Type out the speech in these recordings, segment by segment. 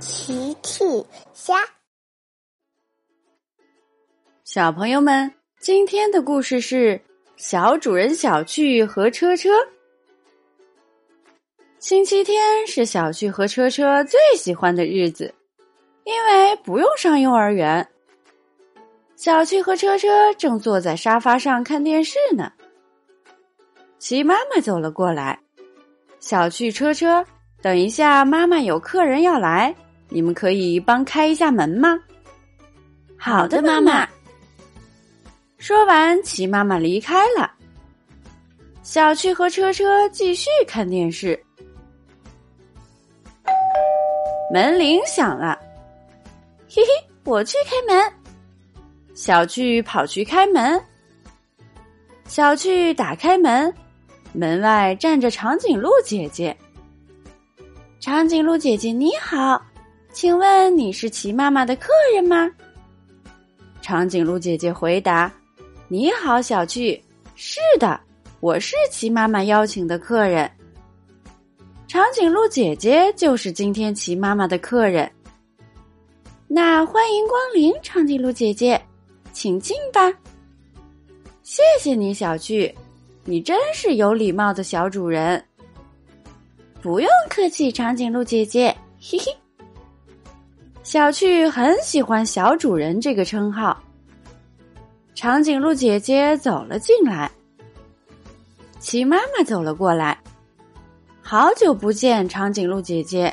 奇趣虾，小朋友们，今天的故事是小主人小趣和车车。星期天是小趣和车车最喜欢的日子，因为不用上幼儿园。小趣和车车正坐在沙发上看电视呢。齐妈妈走了过来，小趣、车车，等一下，妈妈有客人要来。你们可以帮开一下门吗？好的，妈妈。说完，齐妈妈离开了。小趣和车车继续看电视。门铃响了，嘿嘿，我去开门。小趣跑去开门。小趣打开门，门外站着长颈鹿姐姐。长颈鹿姐姐，你好。请问你是齐妈妈的客人吗？长颈鹿姐姐回答：“你好，小趣。是的，我是齐妈妈邀请的客人。长颈鹿姐姐就是今天齐妈妈的客人。那欢迎光临，长颈鹿姐姐，请进吧。谢谢你，小趣，你真是有礼貌的小主人。不用客气，长颈鹿姐姐，嘿嘿。”小趣很喜欢“小主人”这个称号。长颈鹿姐姐走了进来，齐妈妈走了过来。好久不见，长颈鹿姐姐。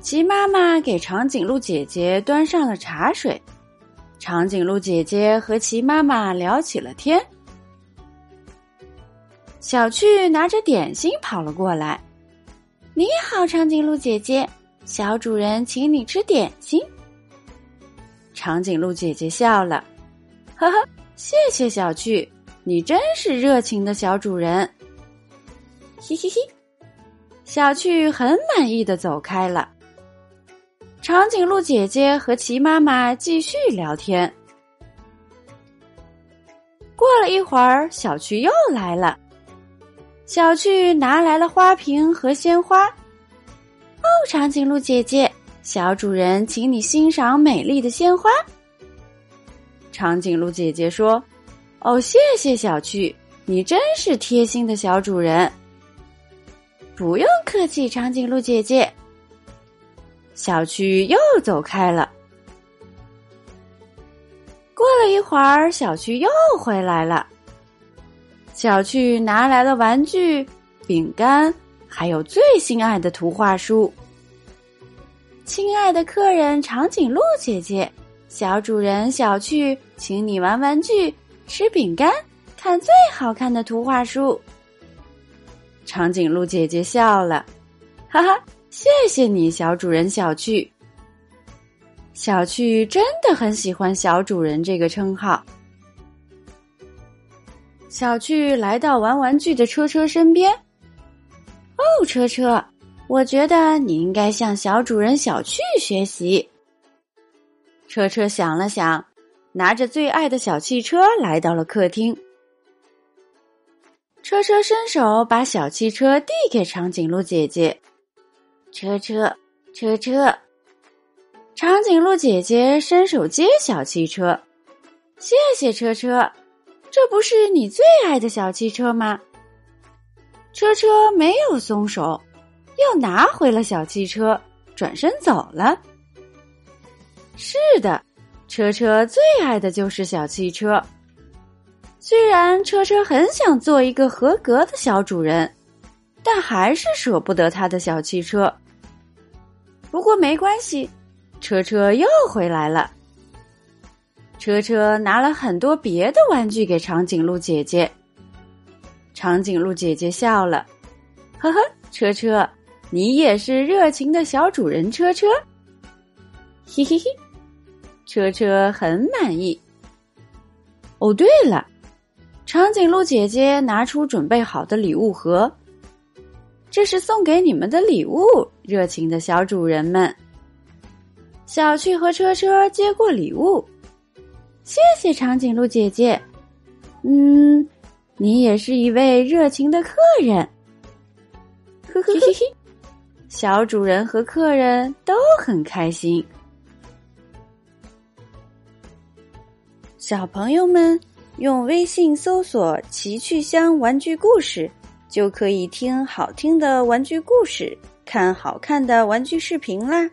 齐妈妈给长颈鹿姐姐端上了茶水，长颈鹿姐姐和齐妈妈聊起了天。小趣拿着点心跑了过来，“你好，长颈鹿姐姐。”小主人，请你吃点心。长颈鹿姐姐笑了，呵呵，谢谢小趣，你真是热情的小主人。嘿嘿嘿，小趣很满意的走开了。长颈鹿姐姐和齐妈妈继续聊天。过了一会儿，小趣又来了。小趣拿来了花瓶和鲜花。长颈鹿姐姐，小主人，请你欣赏美丽的鲜花。长颈鹿姐姐说：“哦，谢谢小趣，你真是贴心的小主人。”不用客气，长颈鹿姐姐。小趣又走开了。过了一会儿，小趣又回来了。小趣拿来了玩具、饼干。还有最心爱的图画书，亲爱的客人长颈鹿姐姐，小主人小趣，请你玩玩具、吃饼干、看最好看的图画书。长颈鹿姐姐笑了，哈哈，谢谢你，小主人小趣。小趣真的很喜欢“小主人”这个称号。小趣来到玩玩具的车车身边。哦，车车，我觉得你应该向小主人小趣学习。车车想了想，拿着最爱的小汽车来到了客厅。车车伸手把小汽车递给长颈鹿姐姐。车车，车车，长颈鹿姐姐伸手接小汽车。谢谢车车，这不是你最爱的小汽车吗？车车没有松手，又拿回了小汽车，转身走了。是的，车车最爱的就是小汽车。虽然车车很想做一个合格的小主人，但还是舍不得他的小汽车。不过没关系，车车又回来了。车车拿了很多别的玩具给长颈鹿姐姐。长颈鹿姐姐笑了，呵呵，车车，你也是热情的小主人，车车，嘿嘿嘿，车车很满意。哦，对了，长颈鹿姐姐拿出准备好的礼物盒，这是送给你们的礼物，热情的小主人们。小趣和车车接过礼物，谢谢长颈鹿姐姐。嗯。你也是一位热情的客人，嘿嘿嘿嘿。小主人和客人都很开心。小朋友们用微信搜索“奇趣箱玩具故事”，就可以听好听的玩具故事，看好看的玩具视频啦。